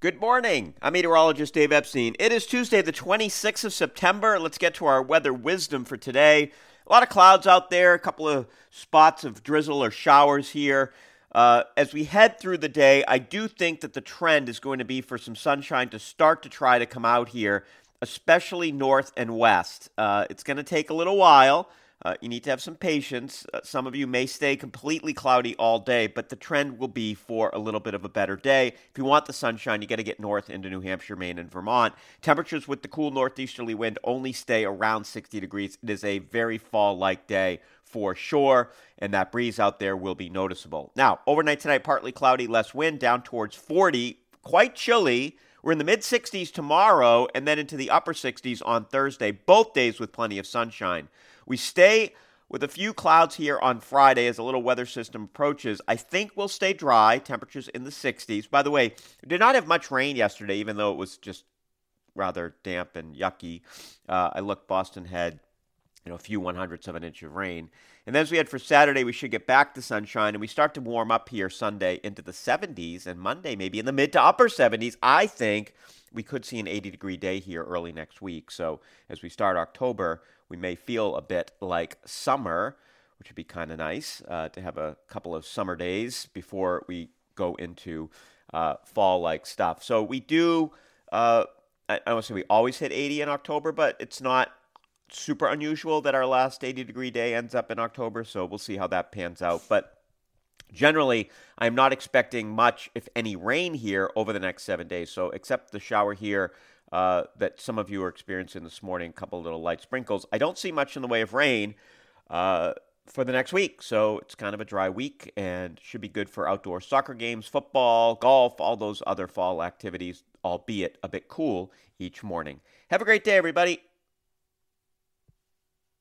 Good morning. I'm meteorologist Dave Epstein. It is Tuesday, the 26th of September. Let's get to our weather wisdom for today. A lot of clouds out there, a couple of spots of drizzle or showers here. Uh, as we head through the day, I do think that the trend is going to be for some sunshine to start to try to come out here, especially north and west. Uh, it's going to take a little while. Uh, you need to have some patience. Uh, some of you may stay completely cloudy all day, but the trend will be for a little bit of a better day. If you want the sunshine, you got to get north into New Hampshire, Maine, and Vermont. Temperatures with the cool northeasterly wind only stay around 60 degrees. It is a very fall like day for sure, and that breeze out there will be noticeable. Now, overnight tonight, partly cloudy, less wind, down towards 40, quite chilly. We're in the mid 60s tomorrow and then into the upper 60s on Thursday, both days with plenty of sunshine. We stay with a few clouds here on Friday as a little weather system approaches. I think we'll stay dry, temperatures in the 60s. By the way, did not have much rain yesterday, even though it was just rather damp and yucky. Uh, I looked, Boston had you know, a few one hundredths of an inch of rain. And then as we head for Saturday, we should get back to sunshine and we start to warm up here Sunday into the 70s and Monday maybe in the mid to upper 70s. I think we could see an 80 degree day here early next week. So as we start October, we may feel a bit like summer, which would be kind of nice uh, to have a couple of summer days before we go into uh, fall like stuff. So we do, uh, I don't say we always hit 80 in October, but it's not super unusual that our last 80 degree day ends up in October. So we'll see how that pans out. But Generally, I'm not expecting much, if any, rain here over the next seven days. So, except the shower here uh, that some of you are experiencing this morning, a couple little light sprinkles, I don't see much in the way of rain uh, for the next week. So, it's kind of a dry week and should be good for outdoor soccer games, football, golf, all those other fall activities, albeit a bit cool each morning. Have a great day, everybody.